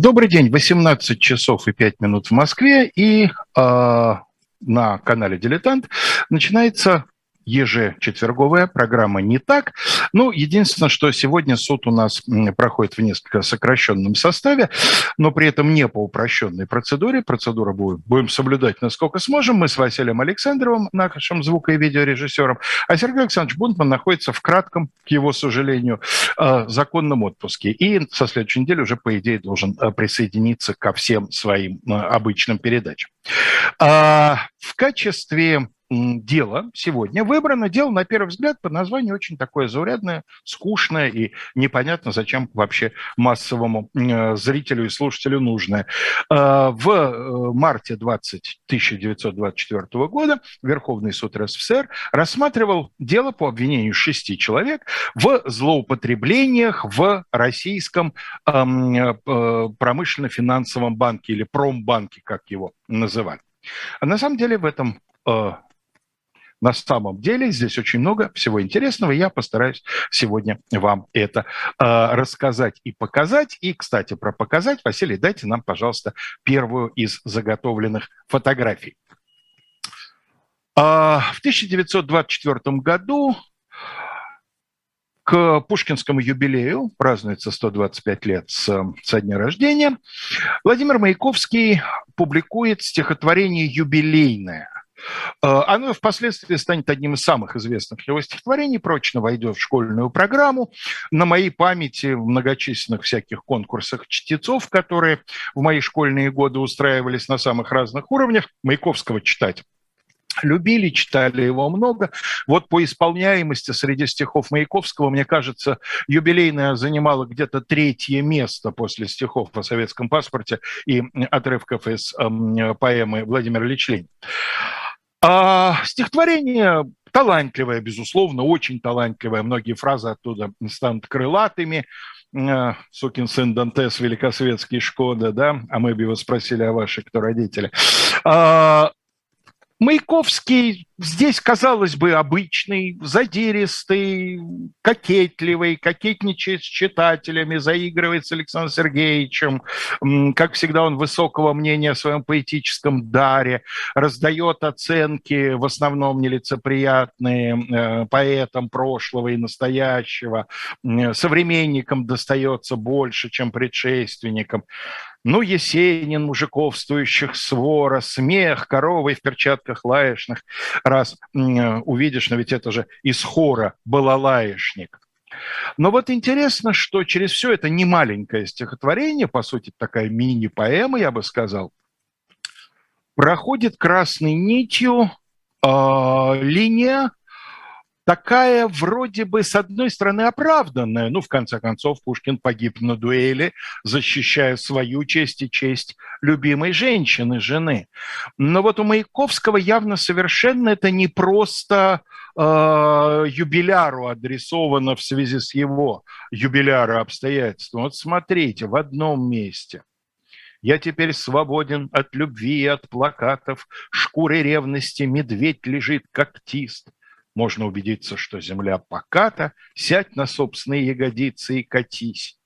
Добрый день, 18 часов и 5 минут в Москве, и э, на канале «Дилетант» начинается ежечетверговая программа «Не так». Ну, единственное, что сегодня суд у нас проходит в несколько сокращенном составе, но при этом не по упрощенной процедуре. Процедуру будем, будем соблюдать насколько сможем. Мы с Василием Александровым, нашим звуко- и видеорежиссером, а Сергей Александрович Бунтман находится в кратком, к его сожалению, э, законном отпуске. И со следующей недели уже, по идее, должен э, присоединиться ко всем своим э, обычным передачам. А, в качестве дело сегодня выбрано. Дело, на первый взгляд, по названию очень такое заурядное, скучное и непонятно, зачем вообще массовому э, зрителю и слушателю нужное. Э, в э, марте 20, 1924 года Верховный суд РСФСР рассматривал дело по обвинению шести человек в злоупотреблениях в российском эм, промышленно-финансовом банке или промбанке, как его называют. А на самом деле в этом на самом деле здесь очень много всего интересного. Я постараюсь сегодня вам это э, рассказать и показать. И, кстати, про показать, Василий, дайте нам, пожалуйста, первую из заготовленных фотографий. Э, в 1924 году к Пушкинскому юбилею, празднуется 125 лет с, со дня рождения, Владимир Маяковский публикует стихотворение «Юбилейное», оно впоследствии станет одним из самых известных его стихотворений, прочно войдет в школьную программу. На моей памяти в многочисленных всяких конкурсах чтецов, которые в мои школьные годы устраивались на самых разных уровнях, Маяковского читать любили, читали его много. Вот по исполняемости среди стихов Маяковского, мне кажется, юбилейная занимала где-то третье место после стихов о советском паспорте и отрывков из э, поэмы Владимира Ильич Ленин. А, стихотворение талантливое, безусловно, очень талантливое. Многие фразы оттуда станут крылатыми. А, сукин сын Дантес, великосветский Шкода, да, а мы бы его спросили о вашей, кто родители. А, Маяковский здесь, казалось бы, обычный, задиристый, кокетливый, кокетничает с читателями, заигрывает с Александром Сергеевичем. Как всегда, он высокого мнения о своем поэтическом даре, раздает оценки, в основном нелицеприятные, э, поэтам прошлого и настоящего. Современникам достается больше, чем предшественникам. Ну, Есенин, мужиковствующих свора, смех, коровы в перчатках лаешных. Раз увидишь, но ведь это же из хора балалаешник. Но вот интересно, что через все это немаленькое стихотворение, по сути, такая мини-поэма, я бы сказал, проходит красной нитью э, линия такая вроде бы, с одной стороны, оправданная. Ну, в конце концов, Пушкин погиб на дуэли, защищая свою честь и честь любимой женщины, жены. Но вот у Маяковского явно совершенно это не просто э, юбиляру адресовано в связи с его юбиляру обстоятельством. Вот смотрите, в одном месте – я теперь свободен от любви и от плакатов. Шкурой ревности медведь лежит когтист можно убедиться, что земля поката, сядь на собственные ягодицы и катись.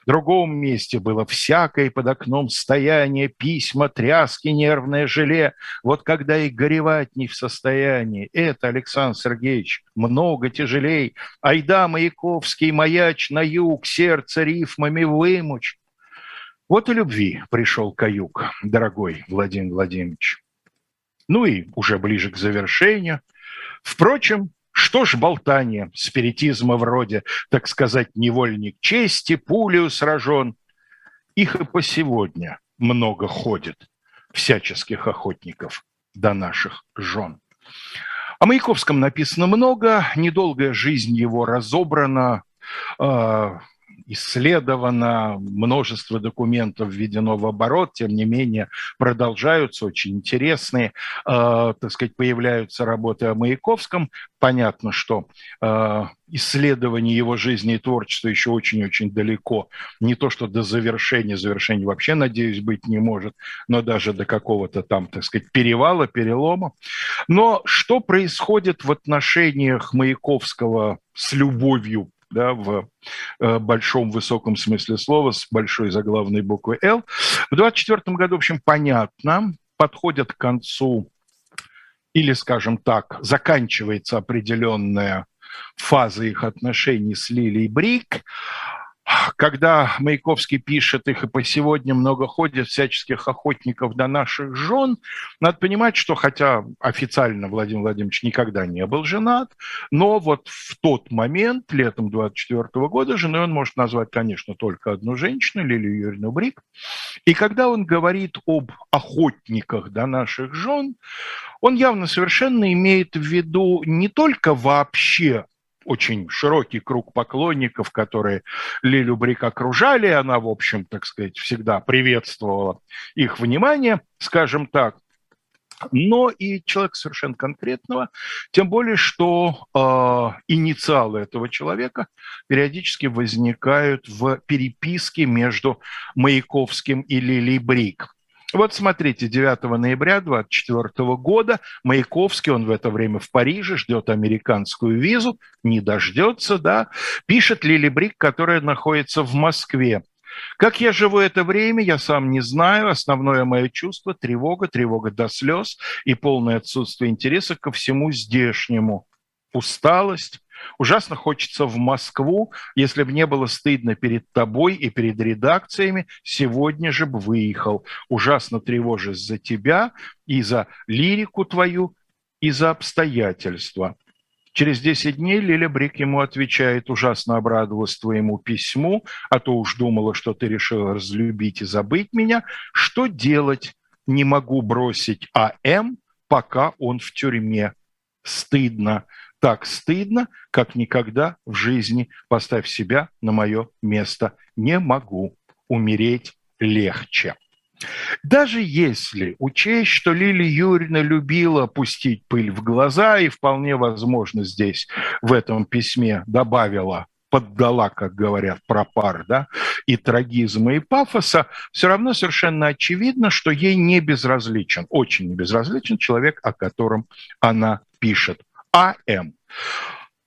В другом месте было всякое под окном стояние, письма, тряски, нервное желе. Вот когда и горевать не в состоянии. Это, Александр Сергеевич, много тяжелей. Айда, Маяковский, маяч на юг, сердце рифмами вымуч. Вот и любви пришел каюк, дорогой Владимир Владимирович. Ну и уже ближе к завершению – Впрочем, что ж болтание спиритизма вроде, так сказать, невольник чести, пулею сражен. Их и по сегодня много ходит, всяческих охотников до наших жен. О Маяковском написано много, недолгая жизнь его разобрана, а, исследовано, множество документов введено в оборот, тем не менее продолжаются очень интересные, э, так сказать, появляются работы о Маяковском. Понятно, что э, исследование его жизни и творчества еще очень-очень далеко. Не то, что до завершения, завершения вообще, надеюсь, быть не может, но даже до какого-то там, так сказать, перевала, перелома. Но что происходит в отношениях Маяковского с любовью да, в э, большом высоком смысле слова, с большой заглавной буквы «Л». В 24 году, в общем, понятно, подходят к концу или, скажем так, заканчивается определенная фаза их отношений с Лилией Брик когда Маяковский пишет их, и по сегодня много ходит всяческих охотников до наших жен, надо понимать, что хотя официально Владимир Владимирович никогда не был женат, но вот в тот момент, летом 24 года, женой он может назвать, конечно, только одну женщину, Лилию Юрьевну Брик. И когда он говорит об охотниках до наших жен, он явно совершенно имеет в виду не только вообще очень широкий круг поклонников, которые Лилю Брик окружали. Она, в общем, так сказать, всегда приветствовала их внимание, скажем так. Но и человек совершенно конкретного, тем более, что э, инициалы этого человека периодически возникают в переписке между Маяковским и Лилией Брик. Вот смотрите, 9 ноября 2024 года Маяковский, он в это время в Париже, ждет американскую визу, не дождется, да, пишет Лили Брик, которая находится в Москве. Как я живу это время, я сам не знаю. Основное мое чувство – тревога, тревога до слез и полное отсутствие интереса ко всему здешнему. Усталость, Ужасно хочется в Москву. Если бы не было стыдно перед тобой и перед редакциями, сегодня же бы выехал. Ужасно тревожусь за тебя и за лирику твою, и за обстоятельства. Через 10 дней Лиля Брик ему отвечает, ужасно обрадовалась твоему письму, а то уж думала, что ты решила разлюбить и забыть меня. Что делать? Не могу бросить АМ, пока он в тюрьме. Стыдно так стыдно, как никогда в жизни. Поставь себя на мое место. Не могу. Умереть легче. Даже если учесть, что Лилия Юрьевна любила пустить пыль в глаза и вполне возможно здесь в этом письме добавила поддала, как говорят, про пар, да, и трагизма, и пафоса, все равно совершенно очевидно, что ей не безразличен, очень не безразличен человек, о котором она пишет. АМ.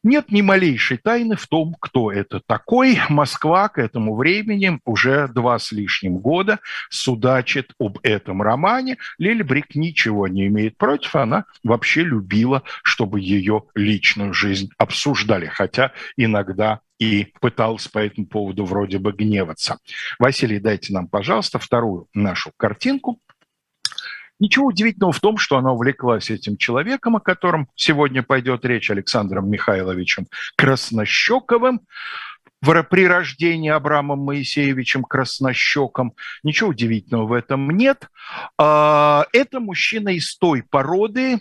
Нет ни малейшей тайны в том, кто это такой. Москва к этому времени уже два с лишним года судачит об этом романе. Лили Брик ничего не имеет против, она вообще любила, чтобы ее личную жизнь обсуждали, хотя иногда и пыталась по этому поводу вроде бы гневаться. Василий, дайте нам, пожалуйста, вторую нашу картинку. Ничего удивительного в том, что она увлеклась этим человеком, о котором сегодня пойдет речь, Александром Михайловичем Краснощековым, при рождении Абрамом Моисеевичем Краснощеком. Ничего удивительного в этом нет. А, это мужчина из той породы,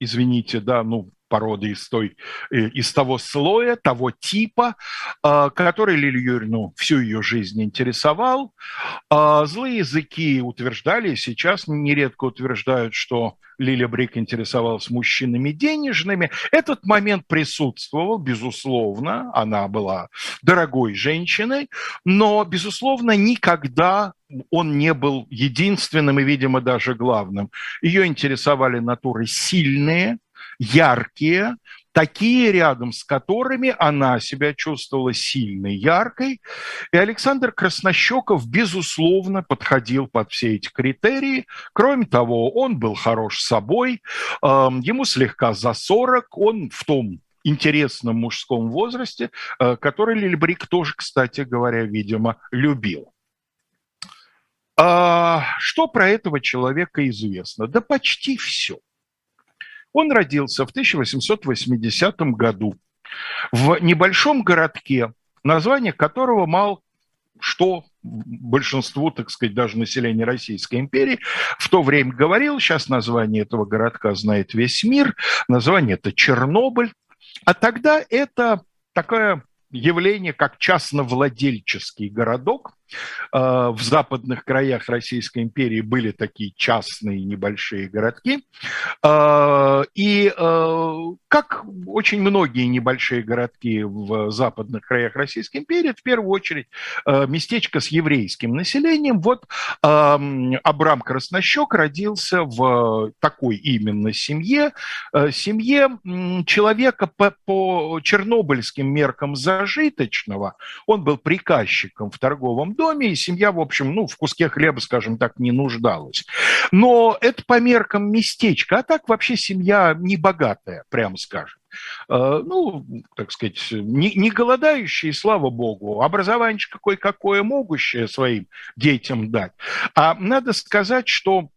извините, да, ну, породы из, той, э, из того слоя, того типа, а, который Лилию Юрьевну всю ее жизнь интересовал. А, злые языки утверждали, сейчас нередко утверждают, что Лилия Брик интересовалась мужчинами денежными. Этот момент присутствовал, безусловно, она была дорогой женщиной, но, безусловно, никогда он не был единственным и, видимо, даже главным. Ее интересовали натуры сильные, яркие, такие рядом с которыми она себя чувствовала сильной, яркой. И Александр Краснощеков, безусловно, подходил под все эти критерии. Кроме того, он был хорош собой, ему слегка за 40, он в том интересном мужском возрасте, э, который Лильбрик тоже, кстати говоря, видимо, любил. А, что про этого человека известно? Да почти все. Он родился в 1880 году в небольшом городке, название которого мало что большинству, так сказать, даже населения Российской империи в то время говорил. Сейчас название этого городка знает весь мир. Название это Чернобыль. А тогда это такое явление, как частновладельческий городок, в западных краях Российской империи были такие частные небольшие городки. И как очень многие небольшие городки в западных краях Российской империи, в первую очередь местечко с еврейским населением. Вот Абрам Краснощек родился в такой именно семье, семье человека по, по чернобыльским меркам зажиточного. Он был приказчиком в торговом доме, и семья, в общем, ну, в куске хлеба, скажем так, не нуждалась. Но это по меркам местечко, а так вообще семья не богатая, прямо скажем э, ну, так сказать, не, не голодающие, слава богу, образование какое-какое могущее своим детям дать. А надо сказать, что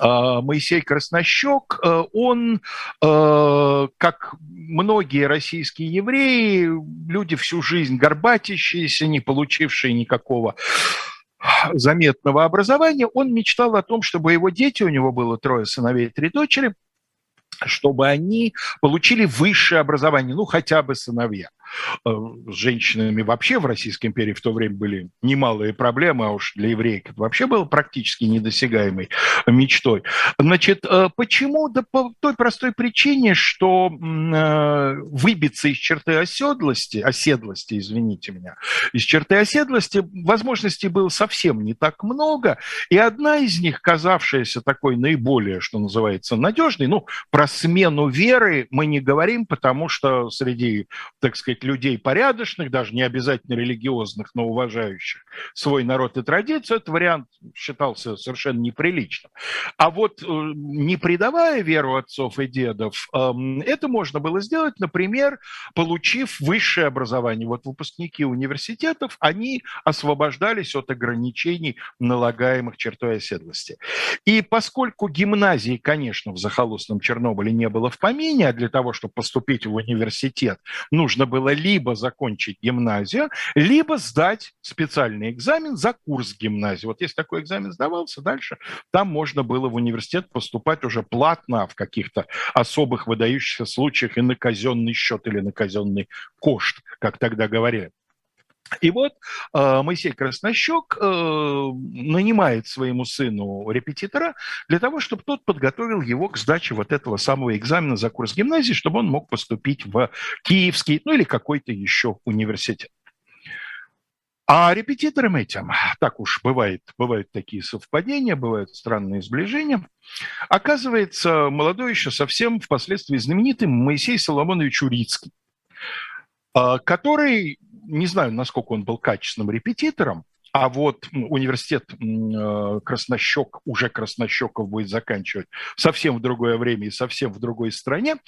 Моисей Краснощек, э, он, э, как многие российские евреи, люди всю жизнь горбатящиеся, не получившие никакого заметного образования, он мечтал о том, чтобы его дети, у него было трое сыновей и три дочери, чтобы они получили высшее образование, ну, хотя бы сыновья. Э, с женщинами вообще в Российской империи в то время были немалые проблемы, а уж для евреек это вообще было практически недосягаемой мечтой. Значит, э, почему? Да по той простой причине, что э, выбиться из черты оседлости, оседлости, извините меня, из черты оседлости возможностей было совсем не так много, и одна из них, казавшаяся такой наиболее, что называется, надежной, ну, про смену веры мы не говорим, потому что среди, так сказать, людей порядочных, даже не обязательно религиозных, но уважающих свой народ и традицию, этот вариант считался совершенно неприличным. А вот э, не предавая веру отцов и дедов, эм, это можно было сделать, например, получив высшее образование. Вот выпускники университетов, они освобождались от ограничений, налагаемых чертой оседлости. И поскольку гимназии, конечно, в захолустном Чернобыле не было в помине, а для того, чтобы поступить в университет, нужно было либо закончить гимназию, либо сдать специальный экзамен за курс гимназии. Вот если такой экзамен сдавался, дальше там можно было в университет поступать уже платно в каких-то особых выдающихся случаях и на казенный счет или на казенный кошт, как тогда говорили. И вот э, Моисей Краснощек э, нанимает своему сыну репетитора для того, чтобы тот подготовил его к сдаче вот этого самого экзамена за курс гимназии, чтобы он мог поступить в Киевский, ну или какой-то еще университет. А репетитором этим, так уж бывает, бывают такие совпадения, бывают странные сближения, оказывается молодой еще совсем впоследствии знаменитый Моисей Соломонович Урицкий, э, который не знаю, насколько он был качественным репетитором, а вот университет э, Краснощек, уже Краснощеков будет заканчивать совсем в другое время и совсем в другой стране.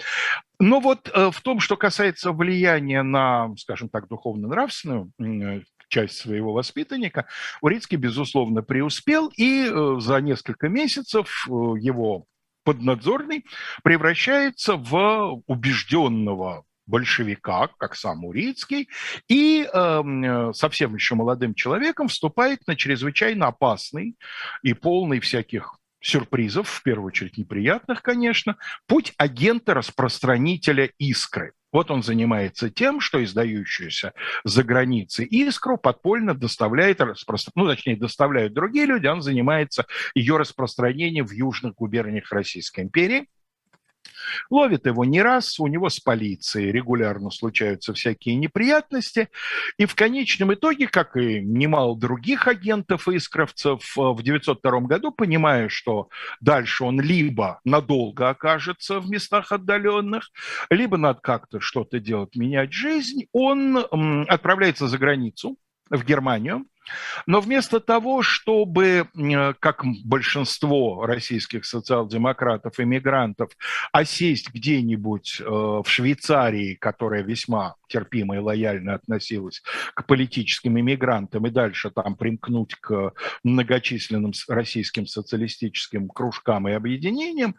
Но вот э, в том, что касается влияния на, скажем так, духовно-нравственную э, часть своего воспитанника, Урицкий, безусловно, преуспел, и за несколько месяцев его поднадзорный превращается в убежденного большевика, как сам Урицкий, и э, совсем еще молодым человеком вступает на чрезвычайно опасный и полный всяких сюрпризов, в первую очередь неприятных, конечно, путь агента-распространителя искры. Вот он занимается тем, что издающуюся за границей искру подпольно доставляет, ну, точнее, доставляют другие люди, он занимается ее распространением в южных губерниях Российской империи. Ловит его не раз, у него с полицией регулярно случаются всякие неприятности. И в конечном итоге, как и немало других агентов и искровцев, э, в 1902 году, понимая, что дальше он либо надолго окажется в местах отдаленных, либо надо как-то что-то делать, менять жизнь, он отправляется за границу, в Германию, но вместо того, чтобы, как большинство российских социал-демократов, иммигрантов, осесть где-нибудь э, в Швейцарии, которая весьма терпимо и лояльно относилась к политическим иммигрантам, и дальше там примкнуть к многочисленным российским социалистическим кружкам и объединениям,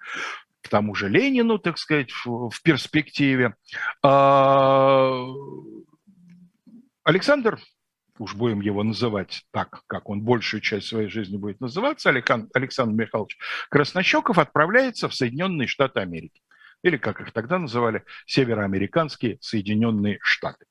к тому же Ленину, так сказать, в перспективе, а, Александр уж будем его называть так, как он большую часть своей жизни будет называться, Александр, Михайлович Краснощеков отправляется в Соединенные Штаты Америки. Или, как их тогда называли, североамериканские Соединенные Штаты.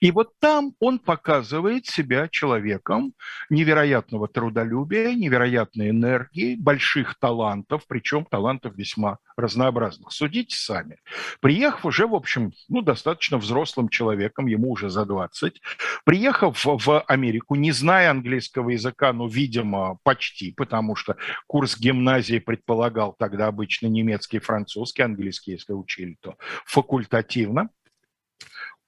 И вот там он показывает себя человеком невероятного трудолюбия, невероятной энергии, больших талантов, причем талантов весьма разнообразных. Судите сами. Приехав уже, в общем, ну, достаточно взрослым человеком, ему уже за 20, приехав в Америку, не зная английского языка, ну, видимо, почти, потому что курс гимназии предполагал тогда обычно немецкий, французский, английский, если учили, то факультативно.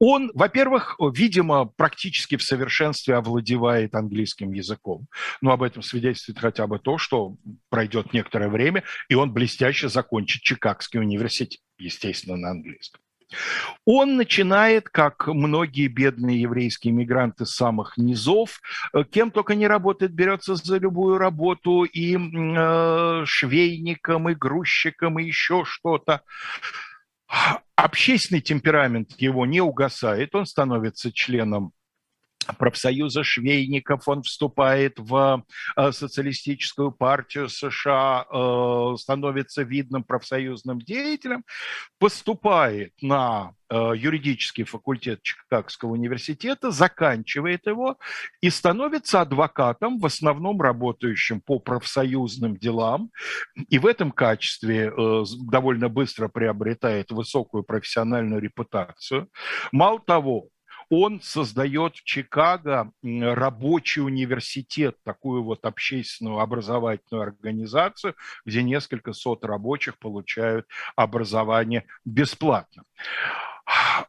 Он, во-первых, видимо, практически в совершенстве овладевает английским языком. Но об этом свидетельствует хотя бы то, что пройдет некоторое время, и он блестяще закончит Чикагский университет, естественно, на английском. Он начинает, как многие бедные еврейские мигранты с самых низов, кем только не работает, берется за любую работу, и э, швейником, и грузчиком, и еще что-то общественный темперамент его не угасает, он становится членом профсоюза швейников, он вступает в э, социалистическую партию США, э, становится видным профсоюзным деятелем, поступает на э, юридический факультет Чикагского университета, заканчивает его и становится адвокатом, в основном работающим по профсоюзным делам, и в этом качестве довольно быстро приобретает высокую профессиональную репутацию. Мало того, он создает в Чикаго рабочий университет, такую вот общественную образовательную организацию, где несколько сот рабочих получают образование бесплатно.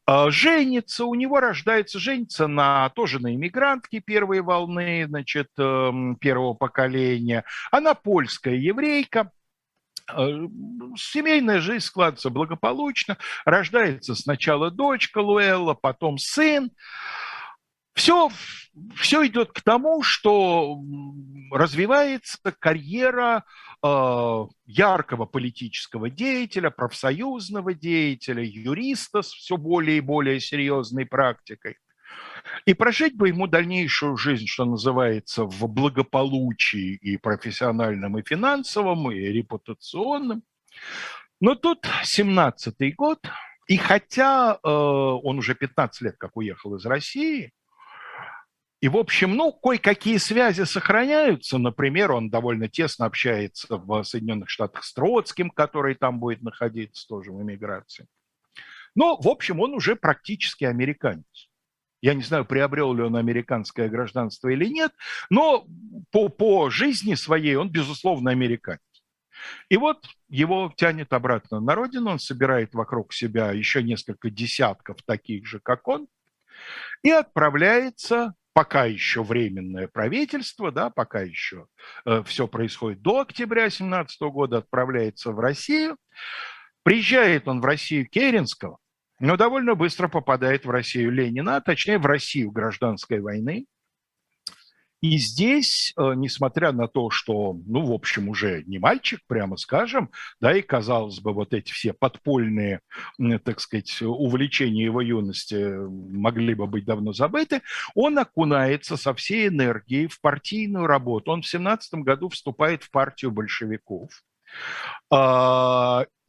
А, женится, у него рождается, женится на, тоже на иммигрантке первой волны, значит, эм, первого поколения. Она польская еврейка, семейная жизнь складывается благополучно, рождается сначала дочка Луэлла, потом сын. Все, все идет к тому, что развивается карьера э, яркого политического деятеля, профсоюзного деятеля, юриста с все более и более серьезной практикой. И прожить бы ему дальнейшую жизнь, что называется, в благополучии и профессиональном, и финансовом, и репутационном. Но тут 17-й год, и хотя э, он уже 15 лет как уехал из России, и, в общем, ну, кое-какие связи сохраняются. Например, он довольно тесно общается в Соединенных Штатах с Троцким, который там будет находиться тоже в эмиграции. Но, в общем, он уже практически американец. Я не знаю, приобрел ли он американское гражданство или нет, но по, по жизни своей он, безусловно, американец. И вот его тянет обратно на родину, он собирает вокруг себя еще несколько десятков таких же, как он, и отправляется, пока еще временное правительство, да, пока еще э, все происходит до октября 2017 года, отправляется в Россию. Приезжает он в Россию Керенского, но довольно быстро попадает в Россию Ленина, а точнее в Россию гражданской войны. И здесь, э, несмотря на то, что, ну, в общем, уже не мальчик, прямо скажем, да, и, казалось бы, вот эти все подпольные, так сказать, увлечения его юности могли бы быть давно забыты, он окунается со всей энергией в партийную работу. Он в 17 году вступает в партию большевиков.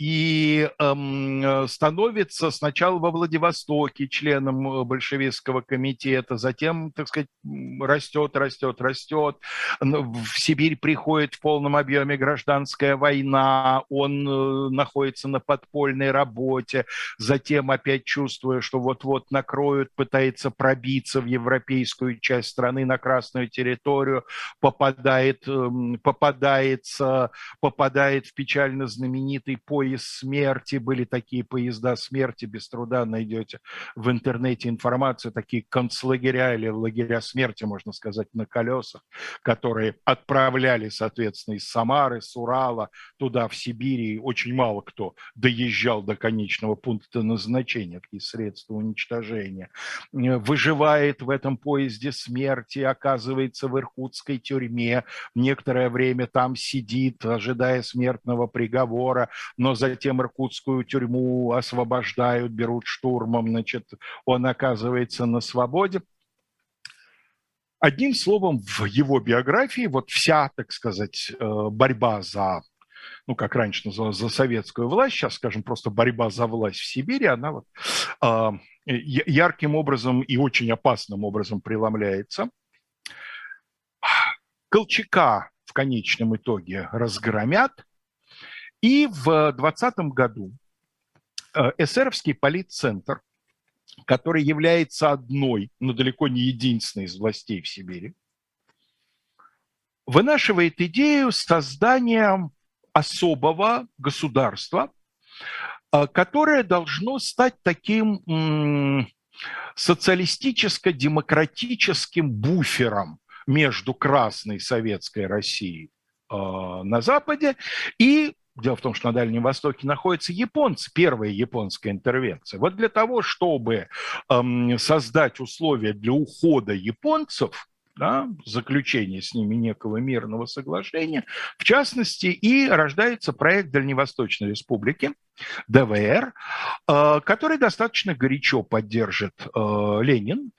И эм, становится сначала во Владивостоке членом э, большевистского комитета, затем, так сказать, растет, растет, растет. В Сибирь приходит в полном объеме гражданская война, он э, находится на подпольной работе, затем опять чувствуя, что вот-вот накроют, пытается пробиться в европейскую часть страны, на красную территорию, попадает, эм, попадается, попадает в печально знаменитый поезд поезд смерти, были такие поезда смерти, без труда найдете в интернете информацию, такие концлагеря или лагеря смерти, можно сказать, на колесах, которые отправляли, соответственно, из Самары, с Урала туда, в Сибири. Очень мало кто доезжал до конечного пункта назначения, такие средства уничтожения. Выживает в этом поезде смерти, оказывается в иркутской тюрьме, некоторое время там сидит, ожидая смертного приговора, но затем иркутскую тюрьму освобождают, берут штурмом, значит, он оказывается на свободе. Одним словом, в его биографии вот вся, так сказать, э, борьба за ну, как раньше называлось, за советскую власть, сейчас, скажем, просто борьба за власть в Сибири, она вот э, ярким образом и очень опасным образом преломляется. Колчака в конечном итоге разгромят, и в 2020 году э, эсеровский политцентр, который является одной, но далеко не единственной из властей в Сибири, вынашивает идею создания особого государства, э, которое должно стать таким социалистическо-демократическим буфером между Красной Советской Россией э, на Западе и Дело в том, что на Дальнем Востоке находятся японцы, первая японская интервенция. Вот для того, чтобы эм, создать условия для ухода японцев, да, заключения с ними некого мирного соглашения, в частности, и рождается проект Дальневосточной Республики, ДВР, э, который достаточно горячо поддержит э, Ленин,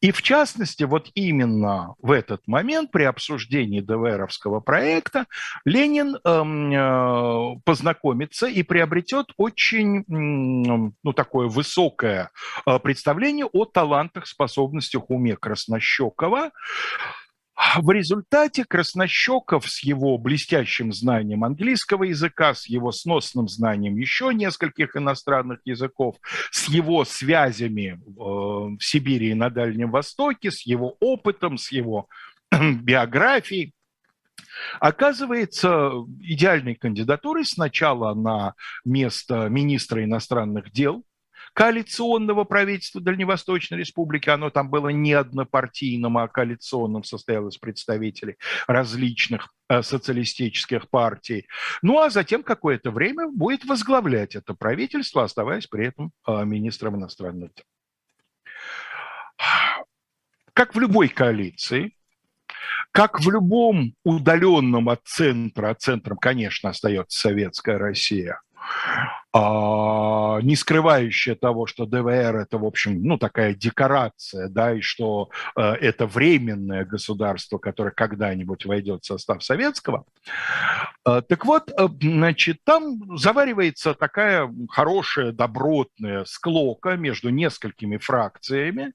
и в частности, вот именно в этот момент при обсуждении ДВРовского проекта Ленин эм, э, познакомится и приобретет очень ну, такое высокое э, представление о талантах, способностях, уме Краснощекова, в результате Краснощеков с его блестящим знанием английского языка, с его сносным знанием еще нескольких иностранных языков, с его связями э, в Сибири и на Дальнем Востоке, с его опытом, с его биографией, оказывается идеальной кандидатурой сначала на место министра иностранных дел коалиционного правительства Дальневосточной Республики. Оно там было не однопартийным, а коалиционным, состоялось представителей различных э, социалистических партий. Ну а затем какое-то время будет возглавлять это правительство, оставаясь при этом э, министром иностранных дел. Как в любой коалиции, как в любом удаленном от центра, а центром, конечно, остается Советская Россия – не скрывающая того, что ДВР это, в общем, ну, такая декорация, да, и что э, это временное государство, которое когда-нибудь войдет в состав советского. Э, так вот, э, значит, там заваривается такая хорошая, добротная склока между несколькими фракциями,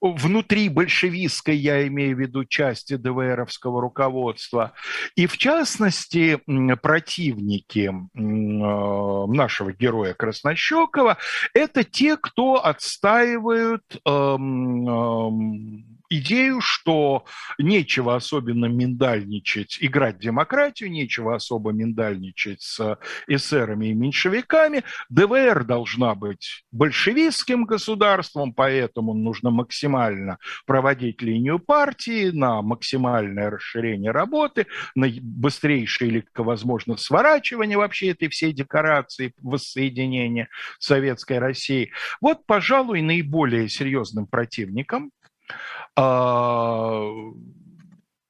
внутри большевистской, я имею в виду, части ДВРовского руководства. И в частности, противники нашего героя Краснощекова – это те, кто отстаивают эм, эм, идею, что нечего особенно миндальничать, играть демократию, нечего особо миндальничать с эсерами и меньшевиками. ДВР должна быть большевистским государством, поэтому нужно максимально проводить линию партии на максимальное расширение работы, на быстрейшее или, возможно, сворачивание вообще этой всей декорации воссоединения Советской России. Вот, пожалуй, наиболее серьезным противником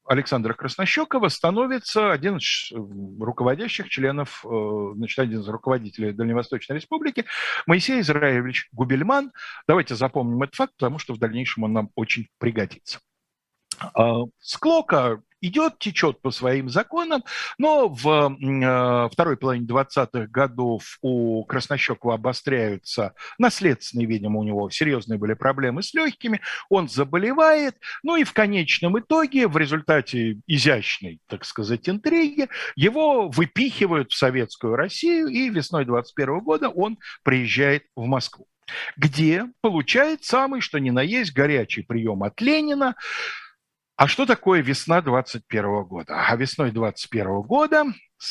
Александра Краснощекова становится один из руководящих членов, э, значит, один из руководителей Дальневосточной Республики, Моисей Израилевич Губельман. Давайте запомним этот факт, потому что в дальнейшем он нам очень пригодится. А, Склока идет, течет по своим законам, но в э, второй половине 20-х годов у Краснощекова обостряются наследственные, видимо, у него серьезные были проблемы с легкими, он заболевает, ну и в конечном итоге, в результате изящной, так сказать, интриги, его выпихивают в Советскую Россию, и весной 21 года он приезжает в Москву где получает самый, что ни на есть, горячий прием от Ленина, а что такое весна 21 года? А весной 21 года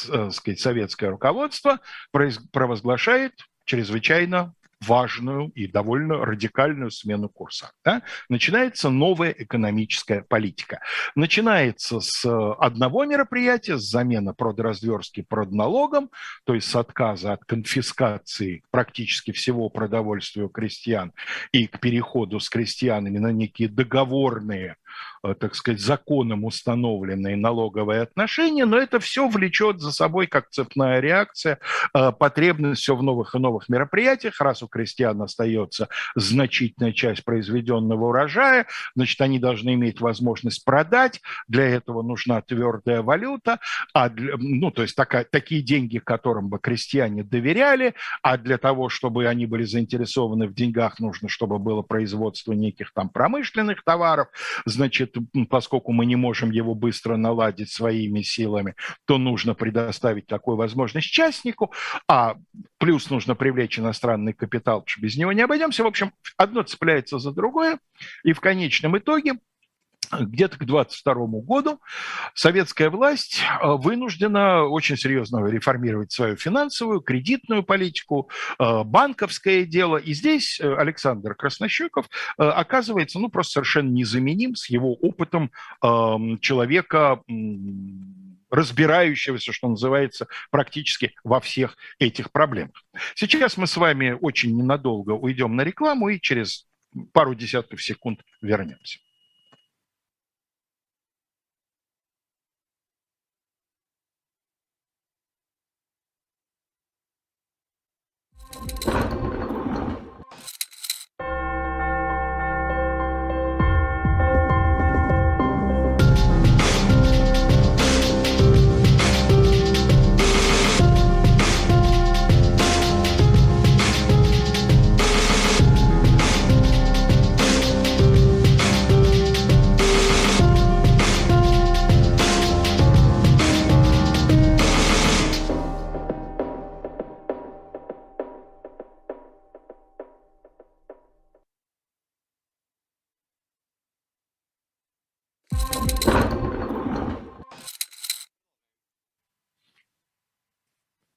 э, сказать, советское руководство провозглашает чрезвычайно важную и довольно радикальную смену курса. Да? Начинается новая экономическая политика. Начинается с э, одного мероприятия, с замены продразверстки продналогом, то есть с отказа от конфискации практически всего продовольствия у крестьян и к переходу с крестьянами на некие договорные так сказать, законом установленные налоговые отношения, но это все влечет за собой, как цепная реакция, э, потребность все в новых и новых мероприятиях. Раз у крестьян остается значительная часть произведенного урожая, значит, они должны иметь возможность продать. Для этого нужна твердая валюта, а для, ну, то есть такая, такие деньги, которым бы крестьяне доверяли, а для того, чтобы они были заинтересованы в деньгах, нужно, чтобы было производство неких там промышленных товаров. Значит, поскольку мы не можем его быстро наладить своими силами, то нужно предоставить такую возможность частнику, а плюс нужно привлечь иностранный капитал, потому без него не обойдемся. В общем, одно цепляется за другое, и в конечном итоге где-то к 22 году советская власть э, вынуждена очень серьезно реформировать свою финансовую, кредитную политику, э, банковское дело. И здесь э, Александр Краснощеков оказывается ну, просто совершенно незаменим с его опытом эм, человека, разбирающегося, что называется, практически во всех этих проблемах. Сейчас мы с вами очень ненадолго уйдем на рекламу и через пару десятков секунд вернемся. you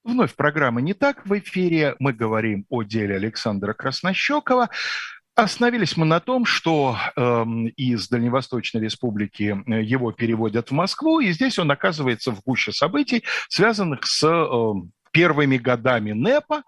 Вновь программа «Не так» в эфире. Мы говорим о деле Александра Краснощекова. Остановились мы на том, что э, из Дальневосточной Республики э, его переводят в Москву, и здесь он оказывается в гуще событий, связанных с э, первыми годами НЭПа.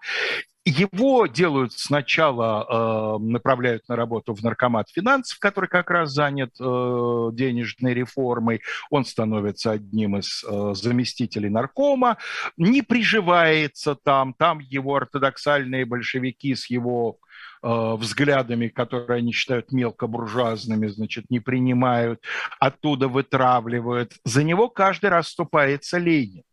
Его делают сначала, э, направляют на работу в наркомат финансов, который как раз занят э, денежной реформой. Он становится одним из э, заместителей наркома, не приживается там. Там его ортодоксальные большевики с его взглядами, которые они считают мелкобуржуазными, значит, не принимают, оттуда вытравливают. За него каждый раз вступается Ленин.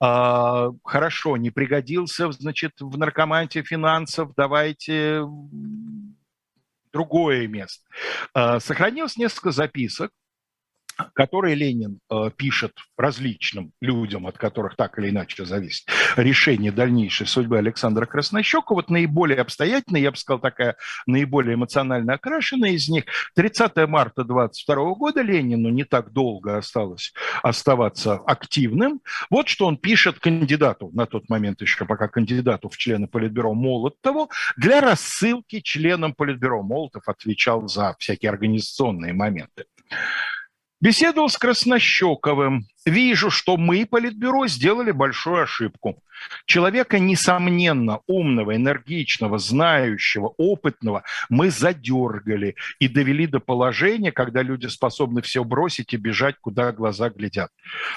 А, хорошо, не пригодился, значит, в наркоманте финансов, давайте другое место. А, сохранилось несколько записок, которые Ленин э, пишет различным людям, от которых так или иначе зависит решение дальнейшей судьбы Александра Краснощека, вот наиболее обстоятельная, я бы сказал, такая наиболее эмоционально окрашенная из них, 30 марта 22 года Ленину не так долго осталось оставаться активным. Вот что он пишет кандидату, на тот момент еще пока кандидату в члены Политбюро Молотову, для рассылки членам Политбюро. Молотов отвечал за всякие организационные моменты. Беседовал с Краснощековым. Вижу, что мы, Политбюро, сделали большую ошибку. Человека, несомненно, умного, энергичного, знающего, опытного мы задергали и довели до положения, когда люди способны все бросить и бежать, куда глаза глядят.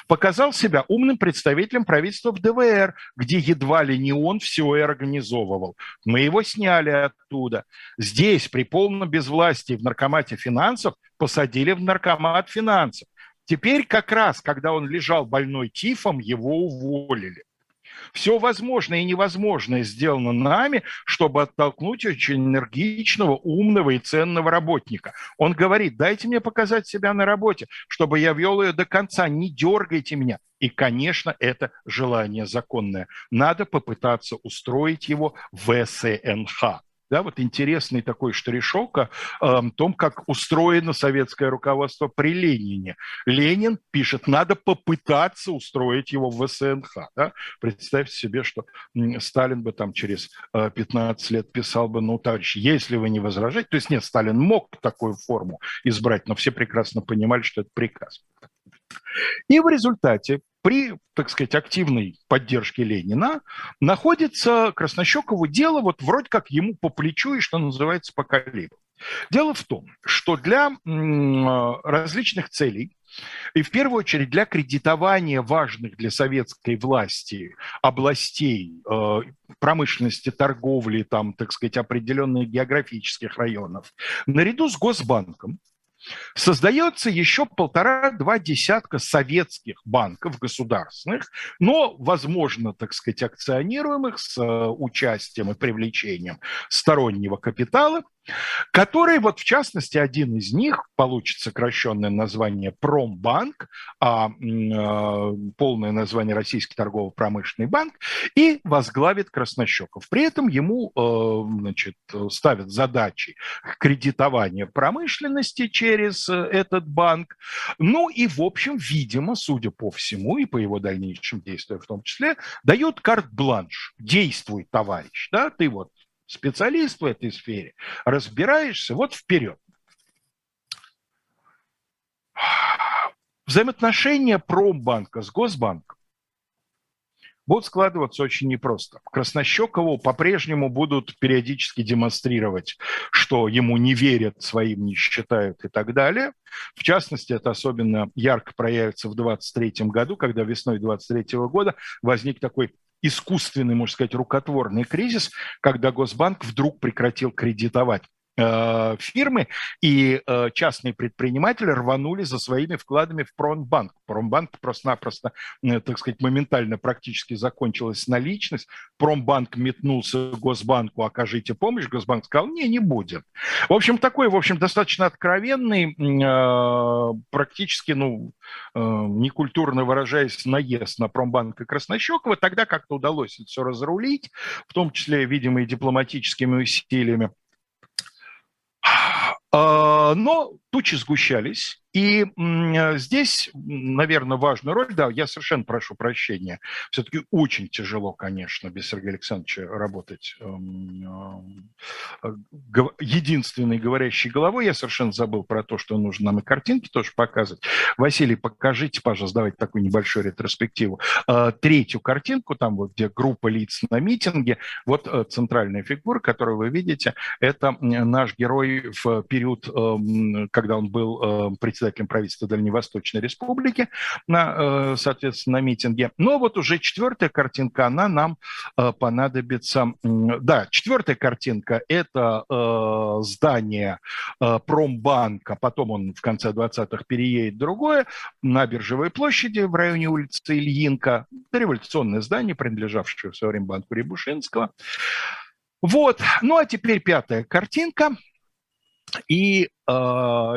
Показал себя умным представителем правительства в ДВР, где едва ли не он все и организовывал. Мы его сняли оттуда. Здесь, при полном безвластии в наркомате финансов, посадили в наркомат финансов. Теперь как раз, когда он лежал больной тифом, его уволили. Все возможное и невозможное сделано нами, чтобы оттолкнуть очень энергичного, умного и ценного работника. Он говорит, дайте мне показать себя на работе, чтобы я вел ее до конца, не дергайте меня. И, конечно, это желание законное. Надо попытаться устроить его в СНХ да, вот интересный такой штришок о э, том, как устроено советское руководство при Ленине. Ленин пишет, надо попытаться устроить его в СНХ. Да? Представьте себе, что Сталин бы там через э, 15 лет писал бы, ну, товарищи, если вы не возражаете, то есть нет, Сталин мог такую форму избрать, но все прекрасно понимали, что это приказ. И в результате при, так сказать, активной поддержке Ленина находится Краснощекову дело вот вроде как ему по плечу и, что называется, по колебу. Дело в том, что для различных целей и в первую очередь для кредитования важных для советской власти областей э, промышленности, торговли, там, так сказать, определенных географических районов, наряду с Госбанком создается еще полтора-два десятка советских банков государственных, но, возможно, так сказать, акционируемых с э, участием и привлечением стороннего капитала, который, вот в частности, один из них получит сокращенное название Промбанк, а э, полное название Российский торгово-промышленный банк, и возглавит Краснощеков. При этом ему э, значит, ставят задачи кредитования промышленности через э, этот банк. Ну и, в общем, видимо, судя по всему, и по его дальнейшим действиям в том числе, дают карт-бланш. Действуй, товарищ. Да? Ты вот специалист в этой сфере, разбираешься, вот вперед. Взаимоотношения Промбанка с Госбанком будут складываться очень непросто. Краснощекову по-прежнему будут периодически демонстрировать, что ему не верят, своим не считают и так далее. В частности, это особенно ярко проявится в 2023 году, когда весной 2023 года возник такой искусственный, можно сказать, рукотворный кризис, когда Госбанк вдруг прекратил кредитовать фирмы, и э, частные предприниматели рванули за своими вкладами в Промбанк. Промбанк просто-напросто, э, так сказать, моментально практически закончилась наличность. Промбанк метнулся к Госбанку, окажите помощь. Госбанк сказал, не, не будет. В общем, такой, в общем, достаточно откровенный, практически, ну, некультурно выражаясь, наезд на Промбанк и Краснощекова. Тогда как-то удалось это все разрулить, в том числе, видимо, и дипломатическими усилиями но тучи сгущались, и здесь, наверное, важную роль, да, я совершенно прошу прощения, все-таки очень тяжело, конечно, без Сергея Александровича работать эм, э, единственной говорящей головой. Я совершенно забыл про то, что нужно нам и картинки тоже показывать. Василий, покажите, пожалуйста, давайте такую небольшую ретроспективу. Э, третью картинку, там вот где группа лиц на митинге, вот э, центральная фигура, которую вы видите, это наш герой в период, эм, когда он был председателем председателем правительства Дальневосточной Республики, на, э, соответственно, на митинге. Но вот уже четвертая картинка, она нам э, понадобится. Да, четвертая картинка – это э, здание Промбанка, потом он в конце 20-х переедет другое, на Биржевой площади в районе улицы Ильинка. Революционное здание, принадлежавшее в свое время банку Рябушинского. Вот, ну а теперь пятая картинка – и э,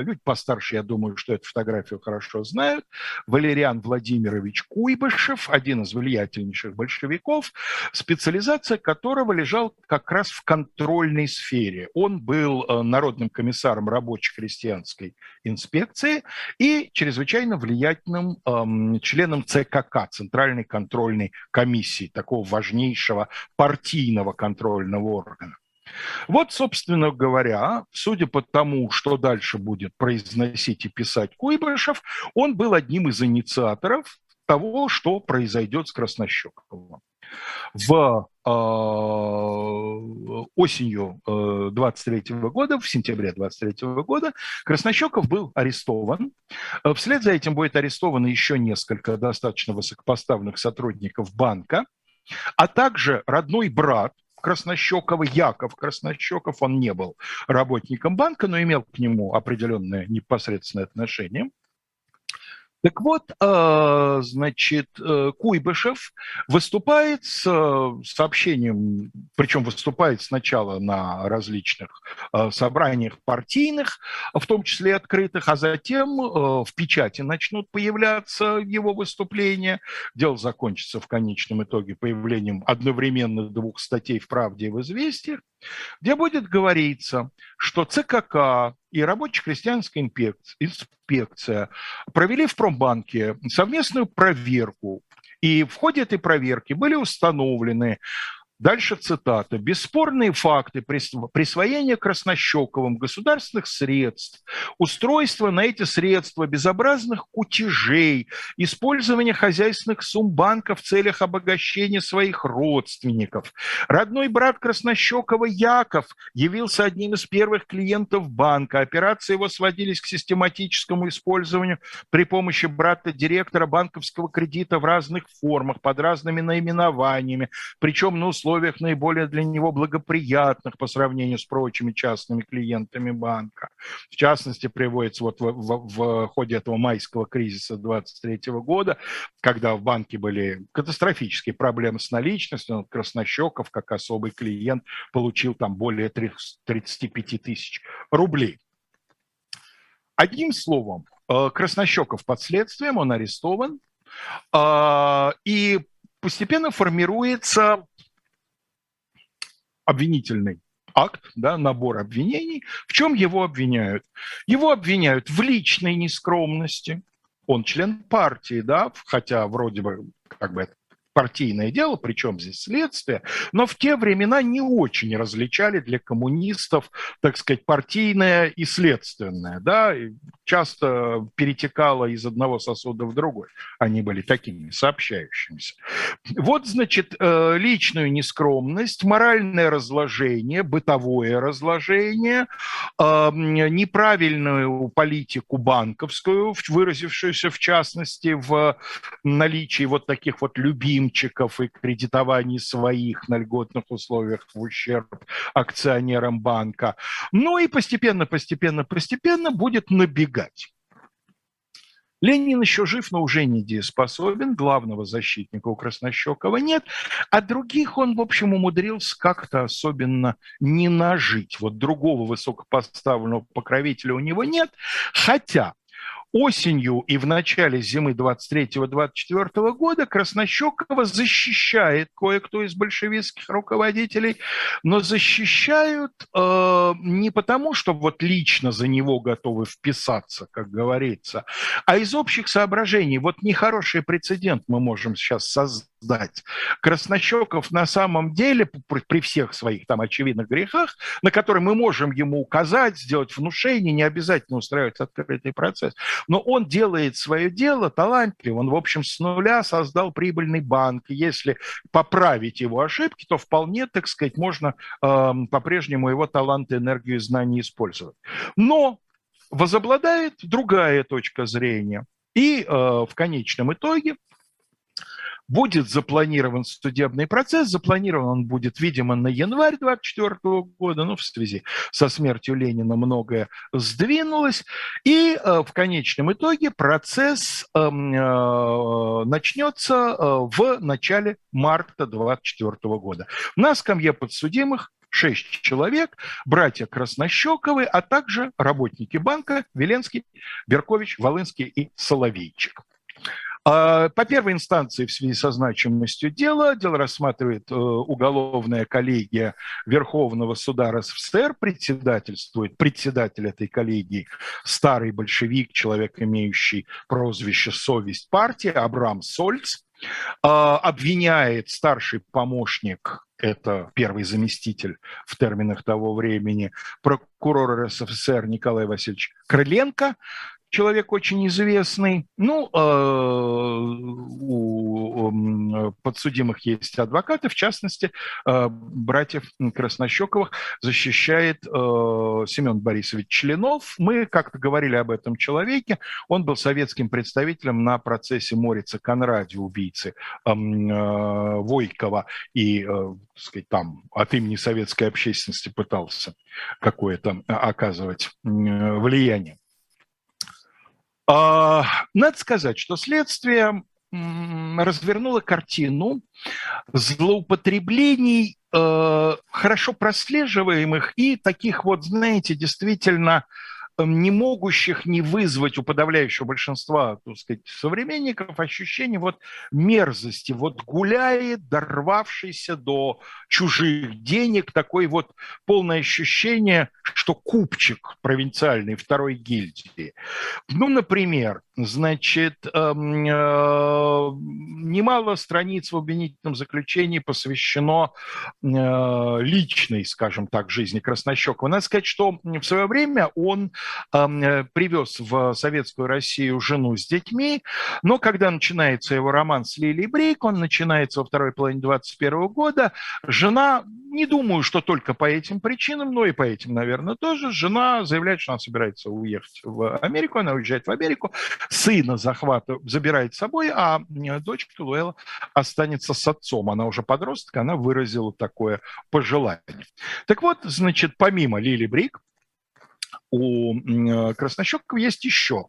люди постарше, я думаю, что эту фотографию хорошо знают. Валериан Владимирович Куйбышев, один из влиятельнейших большевиков, специализация которого лежал как раз в контрольной сфере. Он был э, народным комиссаром рабочей крестьянской инспекции и чрезвычайно влиятельным э, членом ЦКК, Центральной контрольной комиссии, такого важнейшего партийного контрольного органа. Вот, собственно говоря, судя по тому, что дальше будет произносить и писать Куйбышев, он был одним из инициаторов того, что произойдет с Краснощековым. В э, осенью э, 23 года, в сентябре 23 года, Краснощеков был арестован. Э, вслед за этим будет арестовано еще несколько достаточно высокопоставленных сотрудников банка, а также родной брат Краснощекова, Яков Краснощеков, он не был работником банка, но имел к нему определенное непосредственное отношение. Так вот, э, значит, э, Куйбышев выступает с э, сообщением, причем выступает сначала на различных собраниях партийных, в том числе открытых, а затем в печати начнут появляться его выступления. Дело закончится в конечном итоге появлением одновременно двух статей в «Правде» и в «Известиях», где будет говориться, что ЦКК и рабоче-крестьянская инспекция провели в Промбанке совместную проверку. И в ходе этой проверки были установлены Дальше цитата. «Бесспорные факты присвоения Краснощековым государственных средств, устройства на эти средства безобразных кутежей, использование хозяйственных сумм банка в целях обогащения своих родственников. Родной брат Краснощекова Яков явился одним из первых клиентов банка. Операции его сводились к систематическому использованию при помощи брата директора банковского кредита в разных формах, под разными наименованиями, причем на условиях условиях наиболее для него благоприятных по сравнению с прочими частными клиентами банка. В частности, приводится вот в, в, в ходе этого майского кризиса 2023 года, когда в банке были катастрофические проблемы с наличностью, Краснощеков, как особый клиент, получил там более 35 тысяч рублей. Одним словом, э, Краснощеков под следствием, он арестован, э, и постепенно формируется обвинительный акт, да, набор обвинений. В чем его обвиняют? Его обвиняют в личной нескромности. Он член партии, да, хотя вроде бы как бы это партийное дело, причем здесь следствие, но в те времена не очень различали для коммунистов, так сказать, партийное и следственное, да, часто перетекало из одного сосуда в другой. Они были такими сообщающимися. Вот, значит, э, личную нескромность, моральное разложение, бытовое разложение, э, неправильную политику банковскую, выразившуюся в частности в наличии вот таких вот любимых заемчиков и кредитований своих на льготных условиях в ущерб акционерам банка. Ну и постепенно, постепенно, постепенно будет набегать. Ленин еще жив, но уже недееспособен, главного защитника у Краснощекова нет, а других он, в общем, умудрился как-то особенно не нажить. Вот другого высокопоставленного покровителя у него нет, хотя осенью и в начале зимы 23-24 года Краснощекова защищает кое-кто из большевистских руководителей, но защищают э, не потому, что вот лично за него готовы вписаться, как говорится, а из общих соображений. Вот нехороший прецедент мы можем сейчас создать сдать. Краснощеков на самом деле, при всех своих там очевидных грехах, на которые мы можем ему указать, сделать внушение, не обязательно устраивать открытый процесс, но он делает свое дело талантливо, он, в общем, с нуля создал прибыльный банк. Если поправить его ошибки, то вполне, так сказать, можно э, по-прежнему его таланты, энергию и знания использовать. Но возобладает другая точка зрения. И э, в конечном итоге будет запланирован судебный процесс, запланирован он будет, видимо, на январь 24 года, ну, в связи со смертью Ленина многое сдвинулось, и э, в конечном итоге процесс эм, э, начнется э, в начале марта 24 года. На скамье подсудимых шесть человек, братья Краснощековы, а также работники банка Веленский, Беркович, Волынский и Соловейчик. А, по первой инстанции в связи со значимостью дела, дело рассматривает э, уголовная коллегия Верховного суда РСФСР, председательствует председатель этой коллегии, старый большевик, человек, имеющий прозвище «Совесть партии», Абрам Сольц, а, обвиняет старший помощник это первый заместитель в терминах того времени, прокурор РСФСР Николай Васильевич Крыленко, человек очень известный. Ну, э, у подсудимых есть адвокаты, в частности, э, братьев Краснощековых защищает э, Семен Борисович Членов. Мы как-то говорили об этом человеке. Он был советским представителем на процессе Морица Конради, убийцы Войкова, и, так сказать, там от имени советской общественности пытался какое-то оказывать влияние. А, надо сказать, что следствие развернуло картину злоупотреблений, э, хорошо прослеживаемых и таких вот, знаете, действительно не могущих не вызвать у подавляющего большинства так сказать, современников ощущение вот мерзости, вот гуляет, дорвавшийся до чужих денег, такое вот полное ощущение, что купчик провинциальный второй гильдии. Ну, например, значит, эм, э, немало страниц в обвинительном заключении посвящено э, личной, скажем так, жизни Краснощекова. Надо сказать, что в свое время он эм, привез в советскую Россию жену с детьми, но когда начинается его роман с Лилией Брик, он начинается во второй половине 21 года, жена, не думаю, что только по этим причинам, но и по этим, наверное, тоже, жена заявляет, что она собирается уехать в Америку, она уезжает в Америку, сына захвата забирает с собой, а дочка Луэлла останется с отцом. Она уже подросток, она выразила такое пожелание. Так вот, значит, помимо Лили Брик, у Краснощекова есть еще